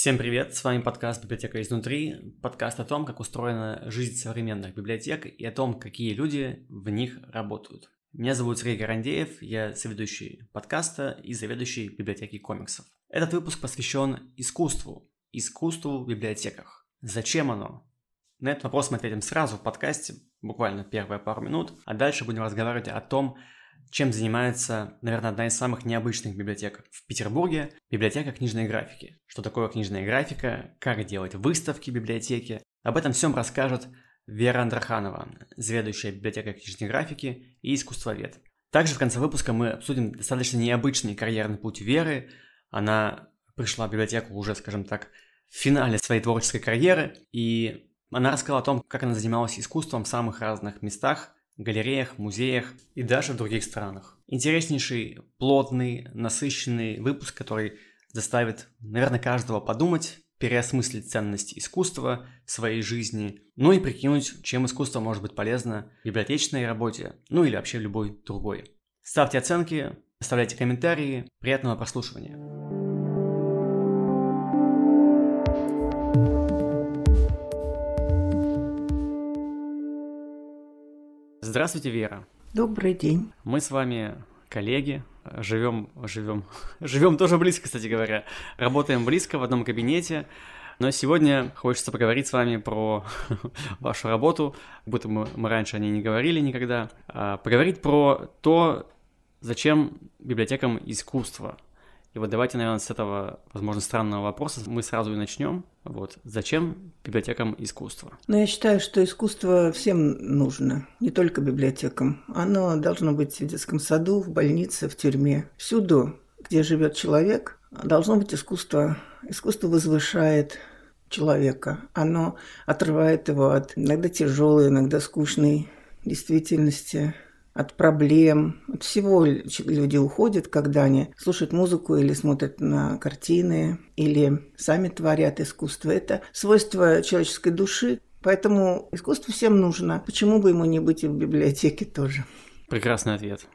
Всем привет, с вами подкаст «Библиотека изнутри», подкаст о том, как устроена жизнь современных библиотек и о том, какие люди в них работают. Меня зовут Сергей Гарандеев, я соведущий подкаста и заведующий библиотеки комиксов. Этот выпуск посвящен искусству, искусству в библиотеках. Зачем оно? На этот вопрос мы ответим сразу в подкасте, буквально первые пару минут, а дальше будем разговаривать о том, чем занимается, наверное, одна из самых необычных библиотек в Петербурге – библиотека книжной графики. Что такое книжная графика, как делать выставки библиотеки. Об этом всем расскажет Вера Андраханова, заведующая библиотекой книжной графики и искусствовед. Также в конце выпуска мы обсудим достаточно необычный карьерный путь Веры. Она пришла в библиотеку уже, скажем так, в финале своей творческой карьеры, и она рассказала о том, как она занималась искусством в самых разных местах, галереях, музеях и даже в других странах. Интереснейший, плотный, насыщенный выпуск, который заставит, наверное, каждого подумать, переосмыслить ценность искусства в своей жизни, ну и прикинуть, чем искусство может быть полезно в библиотечной работе, ну или вообще любой другой. Ставьте оценки, оставляйте комментарии, приятного прослушивания. Здравствуйте, Вера. Добрый день. Мы с вами коллеги, живем, живем, живем тоже близко, кстати говоря, работаем близко в одном кабинете. Но сегодня хочется поговорить с вами про вашу работу, будто мы, мы раньше о ней не говорили никогда. А поговорить про то, зачем библиотекам искусство – и вот давайте, наверное, с этого, возможно, странного вопроса мы сразу и начнем. Вот. Зачем библиотекам искусство? Ну, я считаю, что искусство всем нужно, не только библиотекам. Оно должно быть в детском саду, в больнице, в тюрьме. Всюду, где живет человек, должно быть искусство. Искусство возвышает человека. Оно отрывает его от иногда тяжелой, иногда скучной действительности, от проблем, от всего люди уходят, когда они слушают музыку или смотрят на картины, или сами творят искусство. Это свойство человеческой души, поэтому искусство всем нужно. Почему бы ему не быть и в библиотеке тоже? Прекрасный ответ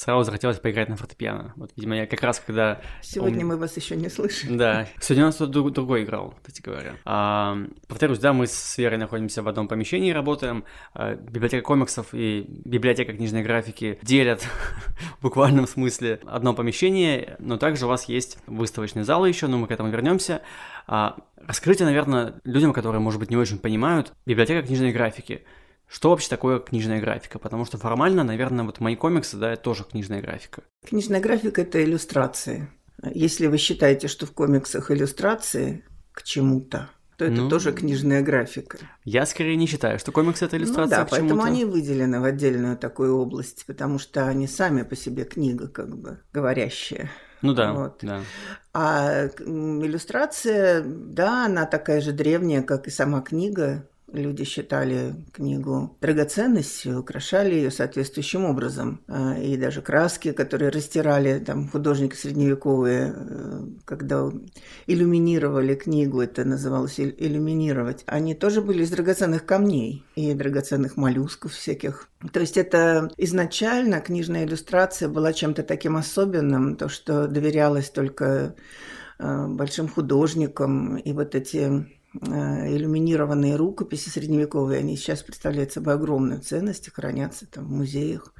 сразу захотелось поиграть на фортепиано. Вот, видимо, я как раз когда... Сегодня мы вас еще не слышим. Да. Сегодня у нас тут друг, другой играл, кстати говоря. А, повторюсь, да, мы с Верой находимся в одном помещении, работаем. А, библиотека комиксов и библиотека книжной графики делят в буквальном смысле одно помещение, но также у вас есть выставочный зал еще, но мы к этому вернемся. А, расскажите, наверное, людям, которые, может быть, не очень понимают, библиотека книжной графики – что вообще такое книжная графика? Потому что формально, наверное, вот мои комиксы, да, это тоже книжная графика. Книжная графика – это иллюстрации. Если вы считаете, что в комиксах иллюстрации к чему-то, то это ну, тоже книжная графика. Я скорее не считаю, что комиксы это иллюстрация ну, да, к поэтому они выделены в отдельную такую область, потому что они сами по себе книга, как бы говорящая. Ну да, вот. да. А иллюстрация, да, она такая же древняя, как и сама книга. Люди считали книгу драгоценностью, украшали ее соответствующим образом. А, и даже краски, которые растирали там художники средневековые, э, когда иллюминировали книгу, это называлось иллюминировать, они тоже были из драгоценных камней и драгоценных моллюсков всяких. То есть это изначально книжная иллюстрация была чем-то таким особенным, то, что доверялось только э, большим художникам, и вот эти иллюминированные рукописи средневековые, они сейчас представляют собой огромную ценность, хранятся там в музеях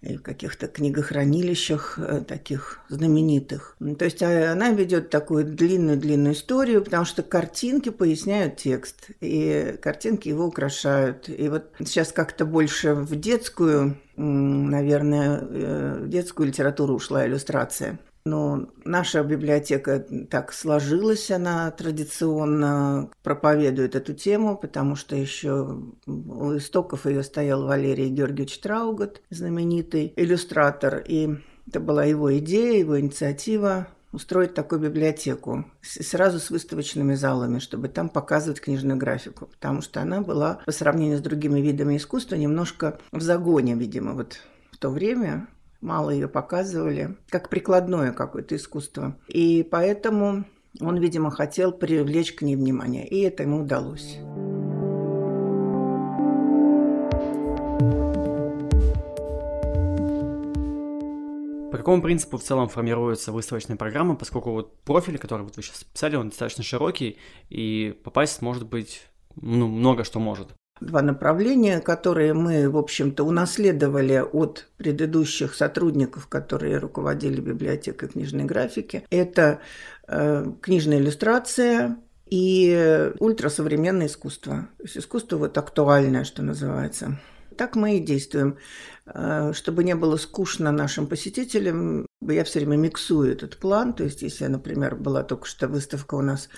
и в каких-то книгохранилищах э, таких знаменитых. Ну, то есть а, она ведет такую длинную-длинную историю, потому что картинки поясняют текст, и картинки его украшают. И вот сейчас как-то больше в детскую, наверное, э, в детскую литературу ушла иллюстрация. Но наша библиотека так сложилась, она традиционно проповедует эту тему, потому что еще у истоков ее стоял Валерий Георгиевич Траугот, знаменитый иллюстратор, и это была его идея, его инициатива устроить такую библиотеку сразу с выставочными залами, чтобы там показывать книжную графику, потому что она была по сравнению с другими видами искусства немножко в загоне, видимо, вот в то время мало ее показывали, как прикладное какое-то искусство. И поэтому он, видимо, хотел привлечь к ней внимание, и это ему удалось. По какому принципу в целом формируется выставочная программа, поскольку вот профиль, который вот вы сейчас писали, он достаточно широкий, и попасть может быть ну, много что может два направления, которые мы, в общем-то, унаследовали от предыдущих сотрудников, которые руководили библиотекой книжной графики. Это э, книжная иллюстрация и ультрасовременное искусство. То есть искусство вот актуальное, что называется. Так мы и действуем. Э, чтобы не было скучно нашим посетителям, я все время миксую этот план. То есть, если, например, была только что выставка у нас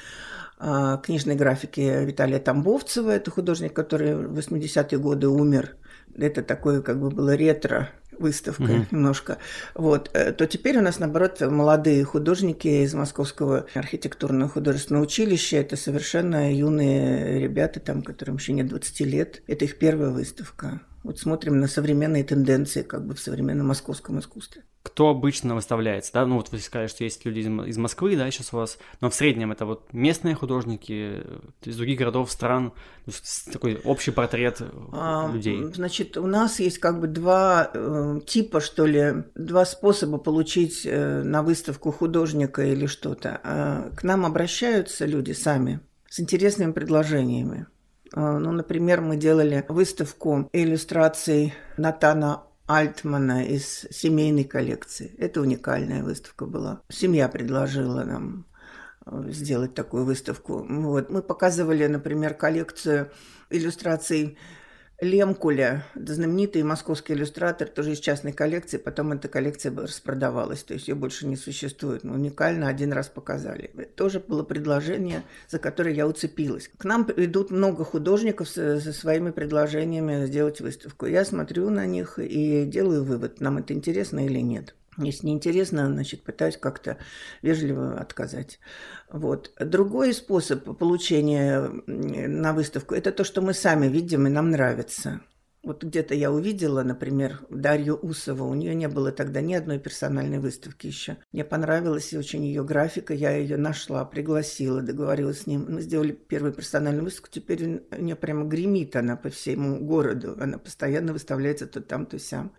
книжной графики Виталия Тамбовцева. Это художник, который в 80-е годы умер. Это такое как бы было ретро выставка mm-hmm. немножко. Вот. Э, то теперь у нас, наоборот, молодые художники из Московского архитектурного художественного училища. Это совершенно юные ребята, там, которым еще нет 20 лет. Это их первая выставка. Вот смотрим на современные тенденции как бы в современном московском искусстве кто обычно выставляется, да, ну вот вы сказали, что есть люди из Москвы, да, сейчас у вас, но в среднем это вот местные художники из других городов, стран, такой общий портрет а, людей. Значит, у нас есть как бы два э, типа, что ли, два способа получить э, на выставку художника или что-то. А, к нам обращаются люди сами с интересными предложениями. А, ну, например, мы делали выставку иллюстраций Натана Альтмана из семейной коллекции. Это уникальная выставка была. Семья предложила нам э, сделать такую выставку. Вот. Мы показывали, например, коллекцию иллюстраций Лемкуля, знаменитый московский иллюстратор, тоже из частной коллекции, потом эта коллекция распродавалась, то есть ее больше не существует. Но уникально один раз показали. Тоже было предложение, за которое я уцепилась. К нам идут много художников со своими предложениями сделать выставку. Я смотрю на них и делаю вывод, нам это интересно или нет. Если неинтересно, значит, пытаюсь как-то вежливо отказать. Вот. Другой способ получения на выставку – это то, что мы сами видим и нам нравится. Вот где-то я увидела, например, Дарью Усову. У нее не было тогда ни одной персональной выставки еще. Мне понравилась очень ее графика. Я ее нашла, пригласила, договорилась с ним. Мы сделали первую персональную выставку. Теперь у нее прямо гремит она по всему городу. Она постоянно выставляется то там, то сям.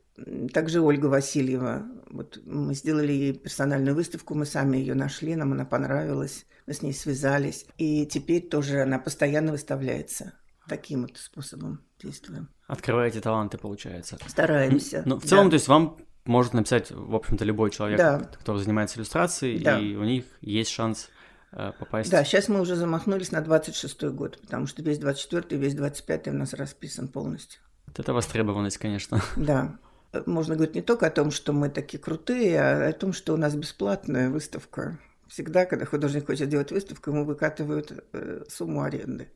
Также Ольга Васильева. Вот мы сделали ей персональную выставку, мы сами ее нашли, нам она понравилась, мы с ней связались. И теперь тоже она постоянно выставляется. Таким вот способом действуем. Открываете таланты, получается. Стараемся. Ну, в целом, да. то есть вам может написать, в общем-то, любой человек, да. кто занимается иллюстрацией, да. и у них есть шанс э, попасть. Да, сейчас мы уже замахнулись на 26-й год, потому что весь 24-й, весь 25-й у нас расписан полностью. Вот это востребованность, конечно. Да можно говорить не только о том, что мы такие крутые, а о том, что у нас бесплатная выставка. Всегда, когда художник хочет делать выставку, ему выкатывают э, сумму аренды.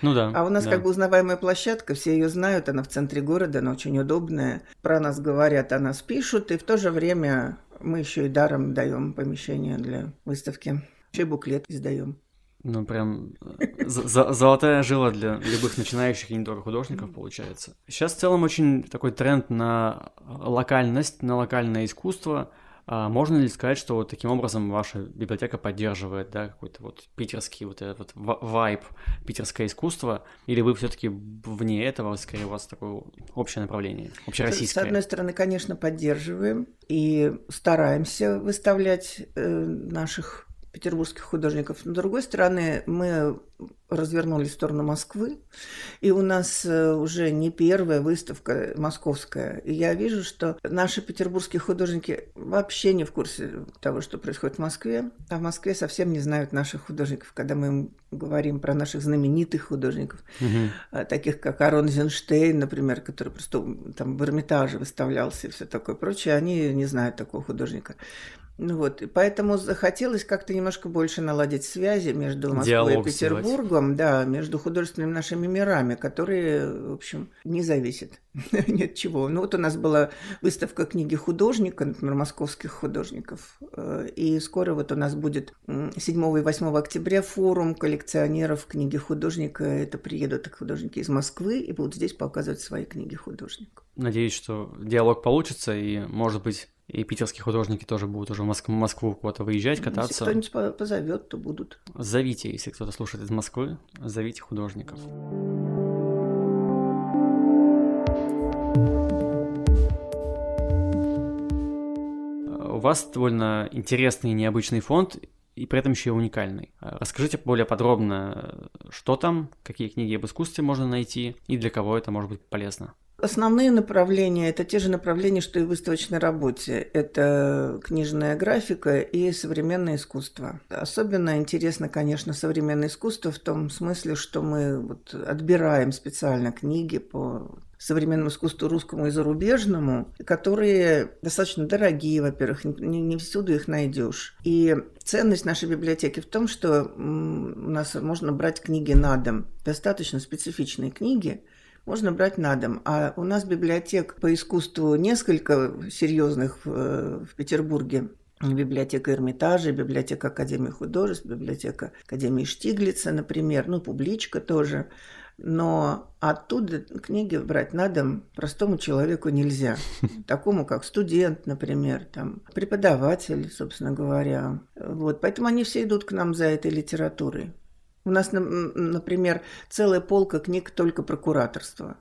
Ну да. А у нас да. как бы узнаваемая площадка, все ее знают, она в центре города, она очень удобная. Про нас говорят, о нас пишут, и в то же время мы еще и даром даем помещение для выставки. Еще и буклет издаем. Ну, прям э, золотая жила для любых начинающих и не только художников, получается. Сейчас в целом очень такой тренд на локальность, на локальное искусство. А можно ли сказать, что вот таким образом ваша библиотека поддерживает, да, какой-то вот питерский вот этот вот вайб, питерское искусство, или вы все-таки вне этого, скорее у вас такое общее направление, общероссийское? С одной стороны, конечно, поддерживаем и стараемся выставлять э, наших петербургских художников. Но, с другой стороны, мы развернулись в сторону Москвы, и у нас э, уже не первая выставка московская. И я вижу, что наши петербургские художники вообще не в курсе того, что происходит в Москве, а в Москве совсем не знают наших художников. Когда мы им говорим про наших знаменитых художников, угу. таких как Арон Зенштейн, например, который просто там в Эрмитаже выставлялся и все такое прочее, они не знают такого художника. Ну вот, и поэтому захотелось как-то немножко больше наладить связи между Москвой Диалог и Петербургом, сделать. да, между художественными нашими мирами, которые, в общем, не зависят ни от чего. Ну вот у нас была выставка книги художника, например, московских художников, э, и скоро вот у нас будет 7 и 8 октября форум коллекционеров книги художника. Это приедут художники из Москвы и будут здесь показывать свои книги художников. Надеюсь, что диалог получится, и, может быть, и питерские художники тоже будут уже в Москву, Москву куда-то выезжать, кататься. Если кто-нибудь позовет, то будут. Зовите, если кто-то слушает из Москвы, зовите художников. у вас довольно интересный и необычный фонд, и при этом еще и уникальный. Расскажите более подробно, что там, какие книги об искусстве можно найти и для кого это может быть полезно. Основные направления – это те же направления, что и в выставочной работе. Это книжная графика и современное искусство. Особенно интересно, конечно, современное искусство в том смысле, что мы вот отбираем специально книги по современному искусству русскому и зарубежному, которые достаточно дорогие, во-первых, не, не всюду их найдешь. И ценность нашей библиотеки в том, что у нас можно брать книги на дом, достаточно специфичные книги, можно брать на дом. А у нас библиотек по искусству несколько серьезных в, э, в Петербурге. Библиотека Эрмитажа, библиотека Академии художеств, библиотека Академии Штиглица, например, ну, публичка тоже. Но оттуда книги брать на дом простому человеку нельзя. Такому, как студент, например, там, преподаватель, собственно говоря. Вот, поэтому они все идут к нам за этой литературой. У нас, например, целая полка книг только про кураторство.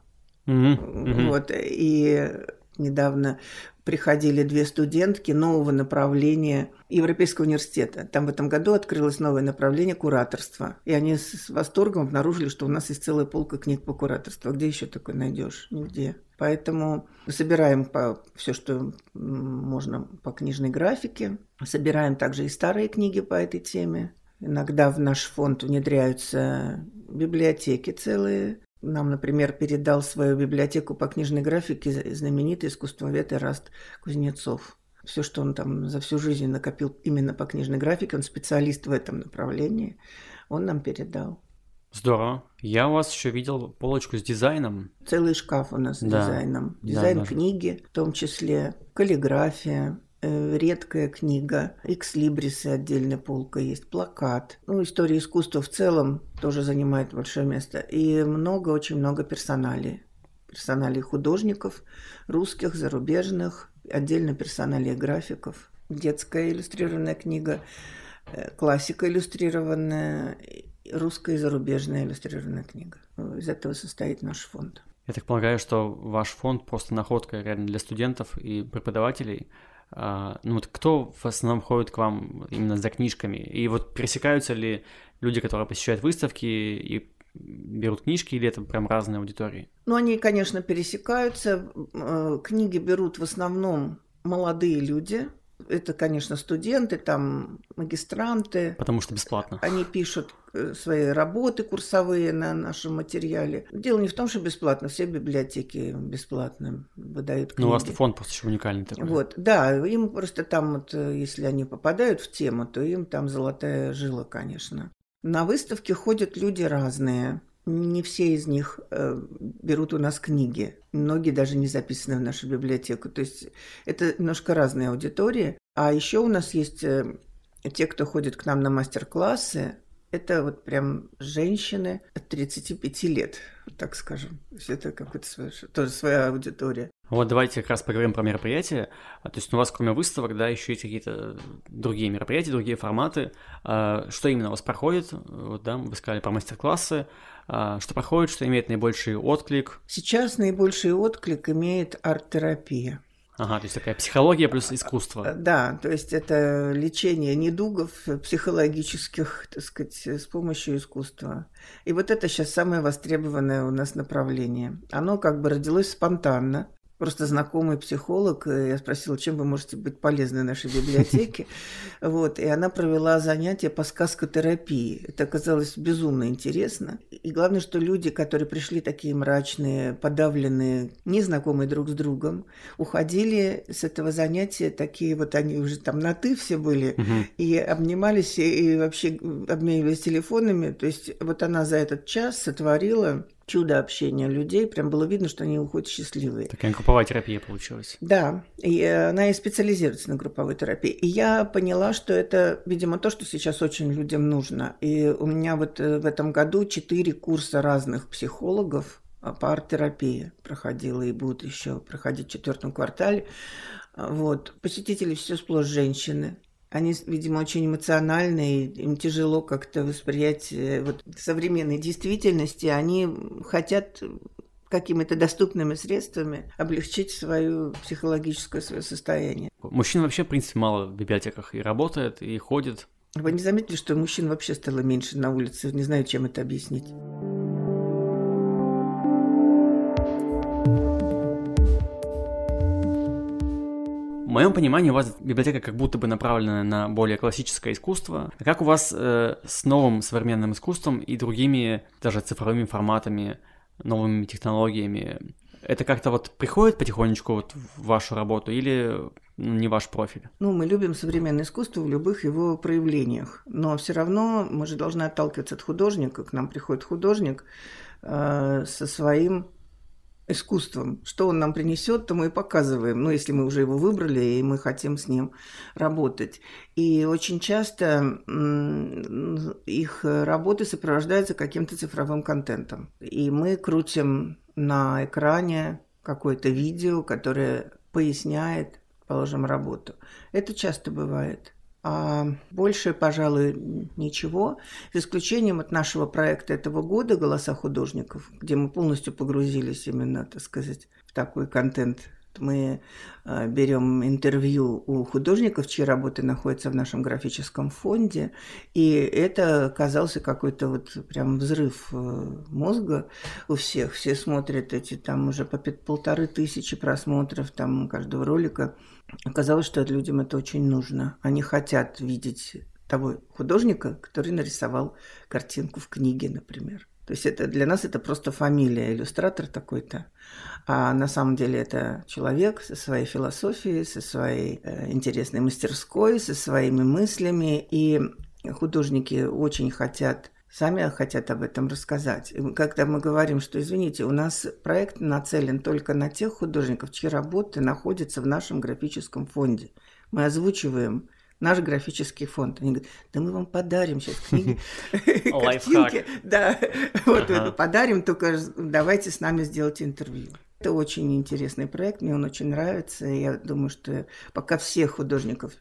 Mm-hmm. Вот, и недавно приходили две студентки нового направления Европейского университета. Там в этом году открылось новое направление кураторства. И они с восторгом обнаружили, что у нас есть целая полка книг по кураторству. Где еще такое найдешь? Нигде. Поэтому собираем по все, что можно по книжной графике. Собираем также и старые книги по этой теме. Иногда в наш фонд внедряются библиотеки целые. Нам, например, передал свою библиотеку по книжной графике знаменитый искусствовед Ираст Кузнецов. Все, что он там за всю жизнь накопил именно по книжной графике, он специалист в этом направлении, он нам передал. Здорово. Я у вас еще видел полочку с дизайном. Целый шкаф у нас с да. дизайном. Дизайн да, книги, в том числе каллиграфия, редкая книга, экслибрисы отдельная полка есть, плакат. Ну, история искусства в целом тоже занимает большое место. И много, очень много персоналей. Персоналей художников, русских, зарубежных, отдельно персоналей графиков. Детская иллюстрированная книга, э, классика иллюстрированная, русская и зарубежная иллюстрированная книга. Из этого состоит наш фонд. Я так полагаю, что ваш фонд просто находка реально для студентов и преподавателей – ну вот кто в основном ходит к вам именно за книжками? И вот пересекаются ли люди, которые посещают выставки и берут книжки, или это прям разные аудитории? Ну, они, конечно, пересекаются. Э, книги берут в основном молодые люди, это, конечно, студенты, там магистранты. Потому что бесплатно. Они пишут э, свои работы курсовые на нашем материале. Дело не в том, что бесплатно, все библиотеки бесплатно выдают книги. Ну, у вас фонд просто еще уникальный такой. Вот, да, им просто там, вот, э, если они попадают в тему, то им там золотая жила, конечно. На выставке ходят люди разные. Не все из них э, берут у нас книги. Многие даже не записаны в нашу библиотеку. То есть это немножко разные аудитории. А еще у нас есть э, те, кто ходит к нам на мастер-классы. Это вот прям женщины от 35 лет, так скажем. То есть это какая-то тоже своя аудитория. Вот давайте как раз поговорим про мероприятия. А, то есть у вас кроме выставок, да, еще есть какие-то другие мероприятия, другие форматы. А, что именно у вас проходит? Вот, да, вы сказали про мастер-классы. А, что проходит, что имеет наибольший отклик? Сейчас наибольший отклик имеет арт-терапия. Ага, то есть такая психология плюс искусство. Да, то есть это лечение недугов психологических, так сказать, с помощью искусства. И вот это сейчас самое востребованное у нас направление. Оно как бы родилось спонтанно просто знакомый психолог. Э, я спросила, чем вы можете быть полезны нашей библиотеке. Вот, и она провела занятие по сказкотерапии. Это оказалось безумно интересно. И главное, что люди, которые пришли такие мрачные, подавленные, незнакомые друг с другом, уходили с этого занятия такие вот, они уже там на «ты» все были, и обнимались, и вообще обменивались телефонами. То есть вот она за этот час сотворила чудо общения людей. Прям было видно, что они уходят счастливые. Такая групповая терапия получилась. Да, и э, она и специализируется на групповой терапии. И я поняла, что это, видимо, то, что сейчас очень людям нужно. И у меня вот э, в этом году четыре курса разных психологов по арт-терапии проходила и будут еще проходить в четвертом квартале. Вот. Посетители все сплошь женщины. Они, видимо, очень эмоциональные, им тяжело как-то восприять э, вот, современной действительности. Они хотят какими-то доступными средствами облегчить свое психологическое свое состояние. Мужчин вообще, в принципе, мало в библиотеках и работает, и ходит. Вы не заметили, что мужчин вообще стало меньше на улице? Не знаю, чем это объяснить. Моем понимании у вас библиотека как будто бы направлена на более классическое искусство. А как у вас э, с новым современным искусством и другими даже цифровыми форматами, новыми технологиями? Это как-то вот приходит потихонечку вот в вашу работу или ну, не ваш профиль? Ну, мы любим современное искусство в любых его проявлениях, но все равно мы же должны отталкиваться от художника. К нам приходит художник э, со своим искусством. Что он нам принесет, то мы и показываем. Ну, если мы уже его выбрали, и мы хотим с ним работать. И очень часто их работы сопровождаются каким-то цифровым контентом. И мы крутим на экране какое-то видео, которое поясняет, положим, работу. Это часто бывает. А больше, пожалуй, ничего, за исключением от нашего проекта этого года «Голоса художников», где мы полностью погрузились именно, так сказать, в такой контент мы э, берем интервью у художников, чьи работы находятся в нашем графическом фонде, и это оказался какой-то вот прям взрыв э, мозга у всех. Все смотрят эти там уже по полторы тысячи просмотров там каждого ролика. Оказалось, что людям это очень нужно. Они хотят видеть того художника, который нарисовал картинку в книге, например. То есть это для нас это просто фамилия, иллюстратор такой-то. А на самом деле это человек со своей философией, со своей э, интересной мастерской, со своими мыслями. И художники очень хотят сами хотят об этом рассказать. И когда мы говорим, что, извините, у нас проект нацелен только на тех художников, чьи работы находятся в нашем графическом фонде. Мы озвучиваем наш графический фонд. Они говорят, да мы вам подарим сейчас книги, картинки. Да, вот подарим, только давайте с нами сделать интервью. Это очень интересный проект, мне он очень нравится. Я думаю, что пока всех художников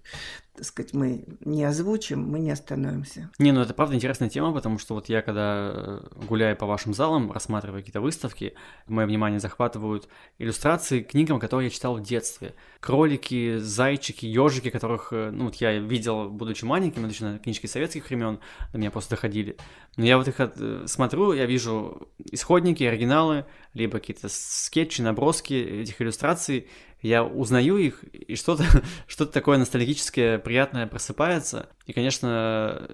так сказать, мы не озвучим, мы не остановимся. Не, ну это правда интересная тема, потому что вот я когда э, гуляю по вашим залам, рассматриваю какие-то выставки, мое внимание захватывают иллюстрации к книгам, которые я читал в детстве. Кролики, зайчики, ежики, которых, э, ну вот я видел, будучи маленьким, это книжки советских времен, до меня просто доходили. Но я вот их э, смотрю, я вижу исходники, оригиналы, либо какие-то скетчи, наброски этих иллюстраций, я узнаю их, и что-то что такое ностальгическое, приятное просыпается. И, конечно,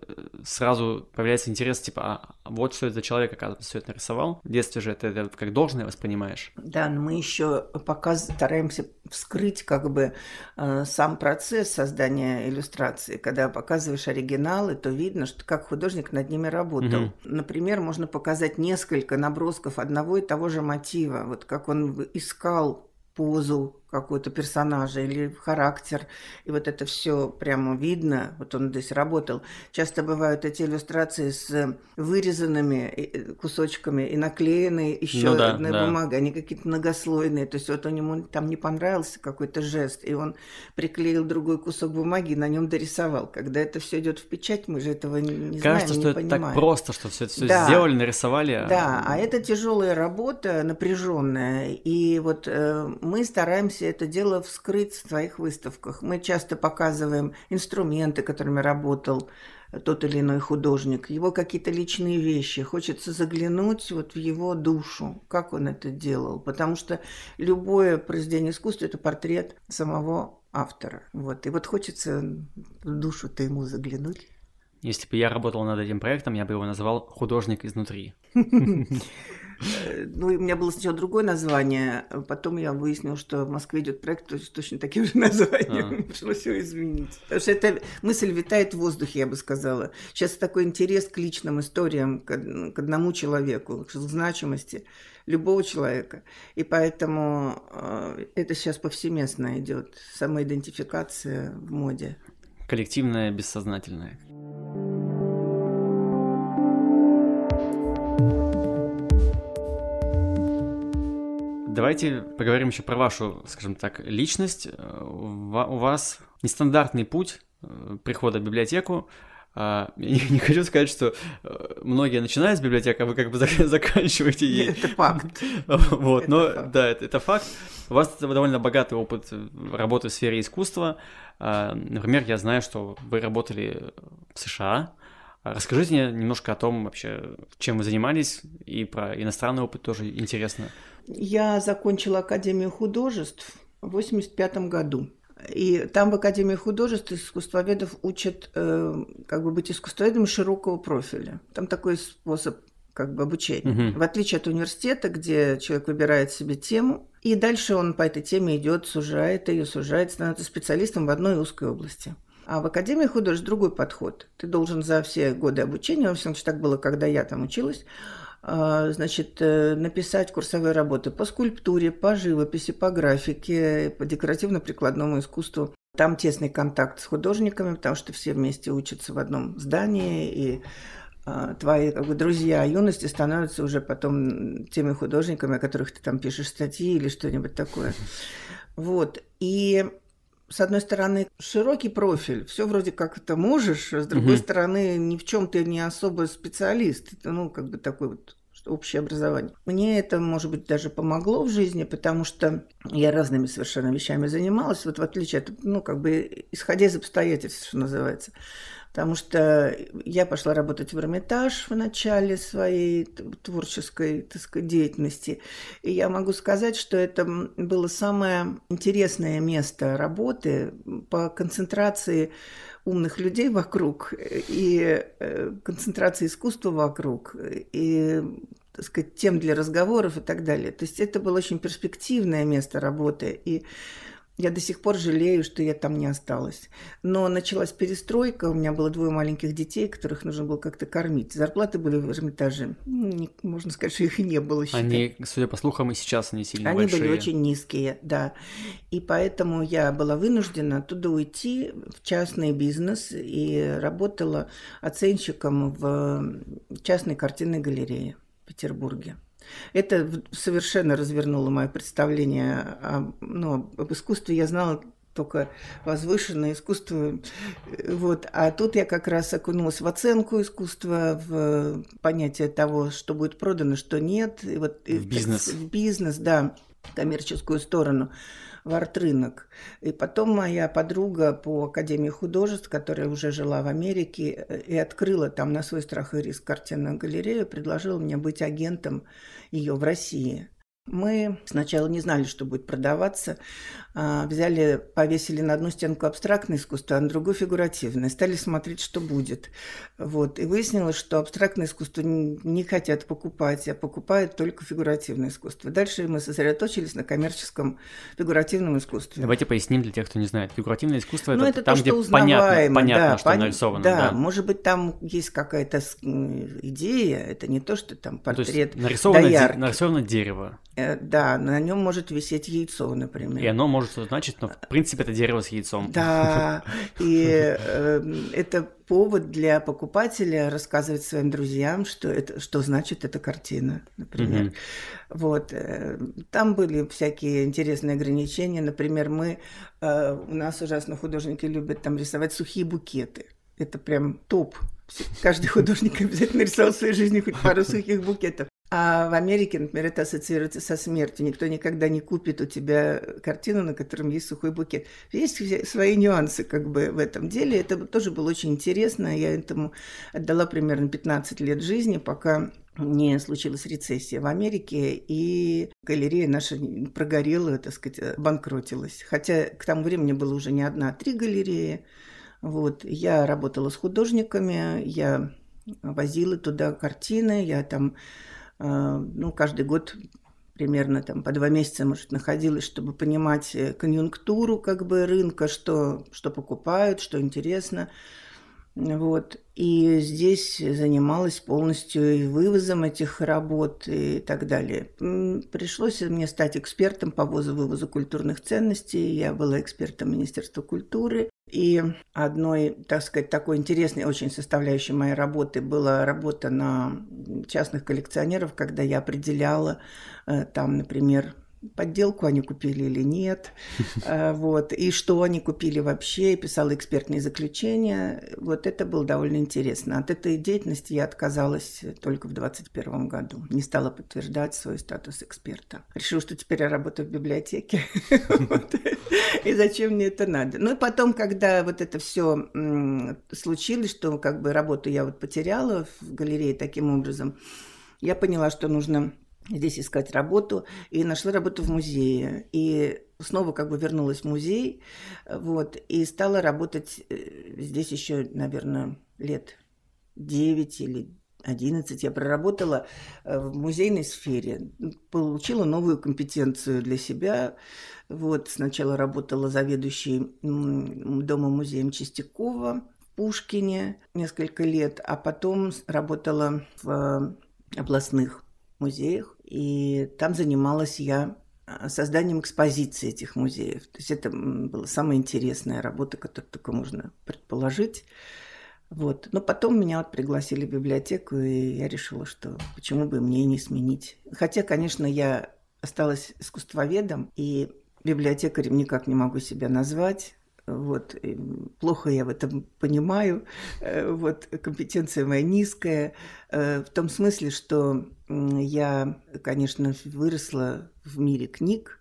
сразу появляется интерес, типа, а вот что это человек, оказывается, все это нарисовал. В детстве же это, это как должное воспринимаешь. Да, но мы еще пока стараемся вскрыть как бы э, сам процесс создания иллюстрации. Когда показываешь оригиналы, то видно, что как художник над ними работал. Угу. Например, можно показать несколько набросков одного и того же мотива. Вот как он искал позу какой-то персонажа или характер. И вот это все прямо видно. Вот он здесь работал. Часто бывают эти иллюстрации с вырезанными э, кусочками и наклеенные еще ну, да, на да. бумагу. Они какие-то многослойные. То есть вот он ему там не понравился какой-то жест, и он приклеил другой кусок бумаги и на нем дорисовал. Когда это все идет в печать, мы же этого не, не Кажется, знаем, что не это понимаем. так просто, что все это все да. сделали, нарисовали. А да, а это тяжелая работа, напряженная. И вот э, мы стараемся стараемся это дело вскрыть в своих выставках. Мы часто показываем инструменты, которыми работал тот или иной художник, его какие-то личные вещи. Хочется заглянуть вот в его душу, как он это делал. Потому что любое произведение искусства – это портрет самого автора. Вот. И вот хочется в душу-то ему заглянуть. Если бы я работал над этим проектом, я бы его назвал «Художник изнутри». Ну, у меня было сначала другое название, а потом я выяснил, что в Москве идет проект с точно таким же названием. А. Пришлось его изменить. Потому что эта мысль витает в воздухе, я бы сказала. Сейчас такой интерес к личным историям, к, одному человеку, к значимости любого человека. И поэтому э, это сейчас повсеместно идет. Самоидентификация в моде. Коллективное, бессознательное. Давайте поговорим еще про вашу, скажем так, личность. У вас нестандартный путь э, прихода в библиотеку. а, я не хочу сказать, что э, многие начинают с библиотек, а вы как бы заканчиваете ей. Это факт. Вот, это но факт. да, это, это факт. У вас довольно богатый опыт работы в сфере искусства. А, например, я знаю, что вы работали в США. А расскажите мне немножко о том вообще, чем вы занимались, и про иностранный опыт тоже интересно. Я закончила Академию художеств в 1985 году. И там в Академии художеств искусствоведов учат э, как бы быть искусствоведом широкого профиля. Там такой способ как бы обучения. Угу. В отличие от университета, где человек выбирает себе тему, и дальше он по этой теме идет, сужает ее, сужает, становится специалистом в одной узкой области. А в Академии художеств другой подход. Ты должен за все годы обучения, во всяком случае так было, когда я там училась, а, значит, э, написать курсовые работы по скульптуре, по живописи, по графике, по декоративно-прикладному искусству. Там тесный контакт с художниками, потому что все вместе учатся в одном здании, и а, твои как бы, друзья юности становятся уже потом теми художниками, о которых ты там пишешь статьи или что-нибудь такое. Вот. И с одной стороны, широкий профиль, все вроде как это можешь, а с другой угу. стороны, ни в чем ты не особо специалист. Это, ну, как бы такой вот общее образование. Мне это, может быть, даже помогло в жизни, потому что я разными совершенно вещами занималась, вот в отличие от, ну, как бы, исходя из обстоятельств, что называется. Потому что я пошла работать в Эрмитаж в начале своей творческой так сказать, деятельности. И я могу сказать, что это было самое интересное место работы по концентрации умных людей вокруг и э, концентрации искусства вокруг и так сказать, тем для разговоров и так далее. То есть это было очень перспективное место работы. И я до сих пор жалею, что я там не осталась. Но началась перестройка, у меня было двое маленьких детей, которых нужно было как-то кормить. Зарплаты были в Эрмитаже. Не, можно сказать, что их не было. Считать. Они, судя по слухам, и сейчас они сильно они большие. Они были очень низкие, да. И поэтому я была вынуждена оттуда уйти в частный бизнес и работала оценщиком в частной картинной галерее в Петербурге. Это совершенно развернуло мое представление о, ну, об искусстве. Я знала только возвышенное искусство. Вот. А тут я как раз окунулась в оценку искусства, в понятие того, что будет продано, что нет. И вот, в бизнес. В бизнес, да, коммерческую сторону в арт-рынок. И потом моя подруга по Академии художеств, которая уже жила в Америке и открыла там на свой страх и риск картинную галерею, предложила мне быть агентом ее в России. Мы сначала не знали, что будет продаваться. А, взяли, повесили на одну стенку абстрактное искусство, а на другую фигуративное. Стали смотреть, что будет. Вот. И выяснилось, что абстрактное искусство не хотят покупать, а покупают только фигуративное искусство. Дальше мы сосредоточились на коммерческом фигуративном искусстве. Давайте поясним для тех, кто не знает. Фигуративное искусство ну, это, это там, то, где понятно, понятно да, что пон... нарисовано. Да, да, может быть, там есть какая-то идея, это не то, что там портрет ну, то есть нарисовано, де- нарисовано дерево. Э, да, на нем может висеть яйцо, например. И оно может значить, но в принципе это дерево с яйцом. Да, и э, это повод для покупателя рассказывать своим друзьям, что, это, что значит эта картина, например. Mm-hmm. Вот. Э, там были всякие интересные ограничения. Например, мы, у нас ужасно художники любят там рисовать сухие букеты. Это прям топ. Каждый художник обязательно рисовал в своей жизни хоть пару сухих букетов. А в Америке, например, это ассоциируется со смертью. Никто никогда не купит у тебя картину, на котором есть сухой букет. Есть свои нюансы как бы в этом деле. Это тоже было очень интересно. Я этому отдала примерно 15 лет жизни, пока не случилась рецессия в Америке, и галерея наша прогорела, так сказать, банкротилась. Хотя к тому времени было уже не одна, а три галереи. Вот. Я работала с художниками, я возила туда картины, я там ну, каждый год примерно там по два месяца, может, находилась, чтобы понимать э, конъюнктуру как бы рынка, что, что покупают, что интересно. Вот. И здесь занималась полностью и вывозом этих работ и так далее. Пришлось мне стать экспертом по ввозу-вывозу культурных ценностей. Я была экспертом Министерства культуры. И одной, так сказать, такой интересной очень составляющей моей работы была работа на частных коллекционеров, когда я определяла э, там, например, подделку они купили или нет, э, вот, и что они купили вообще, и писала экспертные заключения. Вот это было довольно интересно. От этой деятельности я отказалась только в 2021 году. Не стала подтверждать свой статус эксперта. Решила, что теперь я работаю в библиотеке. И зачем мне это надо? Ну и потом, когда вот это все случилось, что как бы работу я вот потеряла в галерее таким образом, я поняла, что нужно здесь искать работу, и нашла работу в музее. И снова как бы вернулась в музей, вот, и стала работать э, здесь еще, наверное, лет 9 или 11 я проработала э, в музейной сфере, получила новую компетенцию для себя. Вот, сначала работала заведующей домом-музеем Чистякова в Пушкине несколько лет, а потом работала в областных музеях и там занималась я а, созданием экспозиции этих музеев. То есть это была самая интересная работа, которую только можно предположить. Вот. Но потом меня вот пригласили в библиотеку, и я решила, что почему бы мне не сменить. Хотя, конечно, я осталась искусствоведом, и библиотекарем никак не могу себя назвать. Вот, плохо я в этом понимаю. Э, вот, компетенция моя низкая, э, в том смысле, что я, конечно, выросла в мире книг.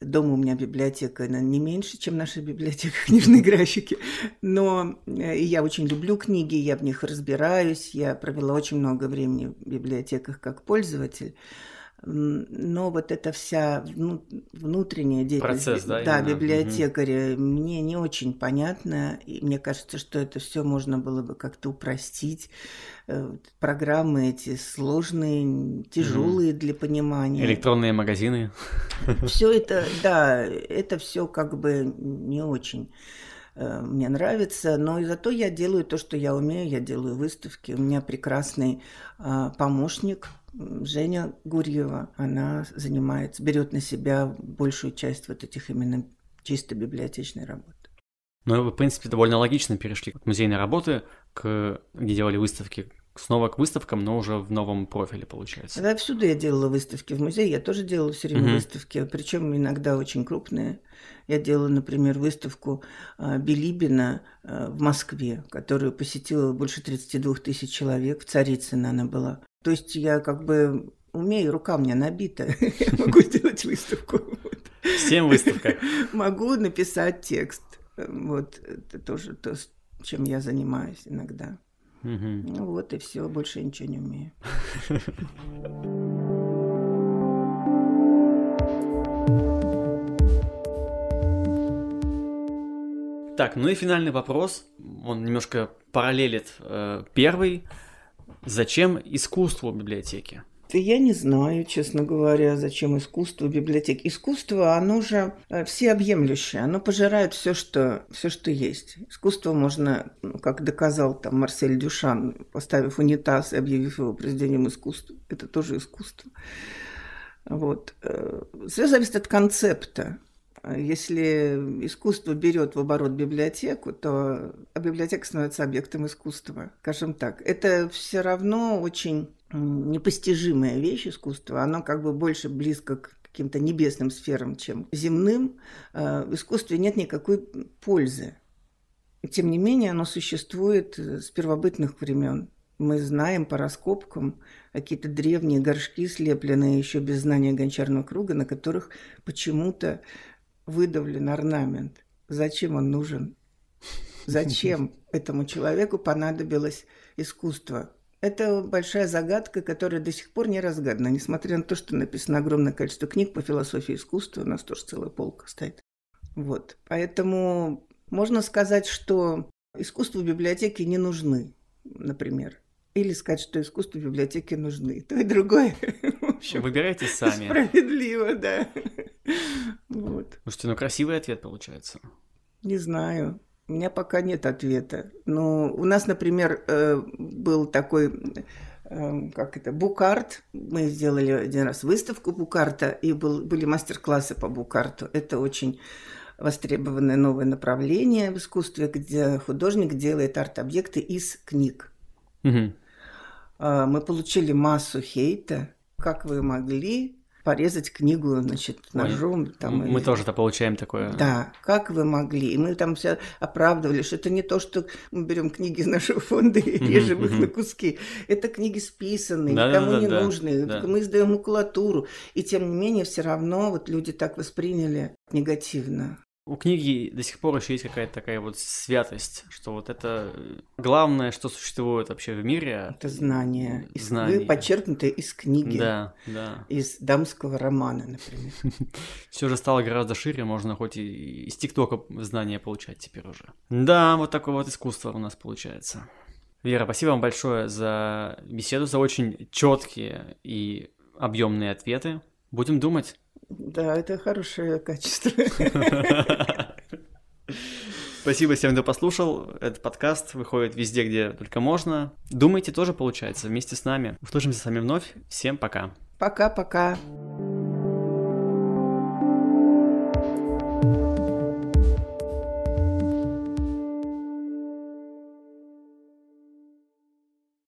Дома у меня библиотека не меньше, чем наша библиотека книжной графики. Но э, я очень люблю книги, я в них разбираюсь. Я провела очень много времени в библиотеках как пользователь но вот эта вся внутренняя деятельность, Процесс, да, да библиотекаря, угу. мне не очень понятно, и мне кажется, что это все можно было бы как-то упростить. Э, программы эти сложные, тяжелые угу. для понимания. Электронные магазины. Все это, да, это все как бы не очень э, мне нравится, но и зато я делаю то, что я умею, я делаю выставки. У меня прекрасный э, помощник, Женя Гурьева, она занимается, берет на себя большую часть вот этих именно чисто библиотечной работы. Ну, вы, в принципе, довольно логично перешли от музейной работы, к, где делали выставки, снова к выставкам, но уже в новом профиле, получается. Да, всюду я делала выставки. В музее я тоже делала все время mm-hmm. выставки, причем иногда очень крупные. Я делала, например, выставку а, Билибина а, в Москве, которую посетило больше 32 тысяч человек. В Царицыно она была. То есть я как бы умею, рука у меня набита, я могу сделать выставку. Всем выставка. Могу написать текст. Вот это тоже то, чем я занимаюсь иногда. Ну вот и все, больше ничего не умею. Так, ну и финальный вопрос. Он немножко параллелит э, первый. Зачем искусство в библиотеке? Я не знаю, честно говоря, зачем искусство в библиотеке. Искусство, оно же э, всеобъемлющее, оно пожирает все, что, все, что есть. Искусство можно, ну, как доказал там Марсель Дюшан, поставив унитаз и объявив его произведением искусства, это тоже искусство. Вот. Э, все зависит от концепта. Если искусство берет в оборот библиотеку, то библиотека становится объектом искусства, скажем так. Это все равно очень непостижимая вещь искусства. Оно как бы больше близко к каким-то небесным сферам, чем земным. А, в искусстве нет никакой пользы. Тем не менее, оно существует с первобытных времен. Мы знаем по раскопкам какие-то древние горшки, слепленные еще без знания гончарного круга, на которых почему-то выдавлен орнамент. Зачем он нужен? Зачем этому человеку понадобилось искусство? Это большая загадка, которая до сих пор не разгадана, несмотря на то, что написано огромное количество книг по философии искусства, у нас тоже целая полка стоит. Вот. Поэтому можно сказать, что искусству в библиотеке не нужны, например. Или сказать, что искусству в библиотеке нужны. То и другое. Вообще, выбирайте сами. Справедливо, да. Вот. Слушайте, ну красивый ответ получается. Не знаю. У меня пока нет ответа. Ну, у нас, например, э, был такой э, как это, букарт. Мы сделали один раз выставку букарта, и был, были мастер-классы по букарту. Это очень востребованное новое направление в искусстве, где художник делает арт-объекты из книг. Угу. Мы получили массу хейта. Как вы могли порезать книгу, значит, ножом. Ой, там, мы и... тоже-то получаем такое. Да, как вы могли? И мы там все оправдывали, что это не то, что мы берем книги из нашего фонда и режем их на куски. Это книги списанные, да, никому да, не да, нужные. Да. Мы издаем макулатуру. И тем не менее, все равно вот люди так восприняли негативно у книги до сих пор еще есть какая-то такая вот святость, что вот это главное, что существует вообще в мире. Это знание. знание. Подчеркнутое из книги. Да, да. Из дамского романа, например. Все же стало гораздо шире, можно хоть и из ТикТока знания получать теперь уже. Да, вот такое вот искусство у нас получается. Вера, спасибо вам большое за беседу, за очень четкие и объемные ответы. Будем думать. Да, это хорошее качество. Спасибо всем, кто послушал. Этот подкаст выходит везде, где только можно. Думайте, тоже получается, вместе с нами. Услышимся с вами вновь. Всем пока. Пока-пока.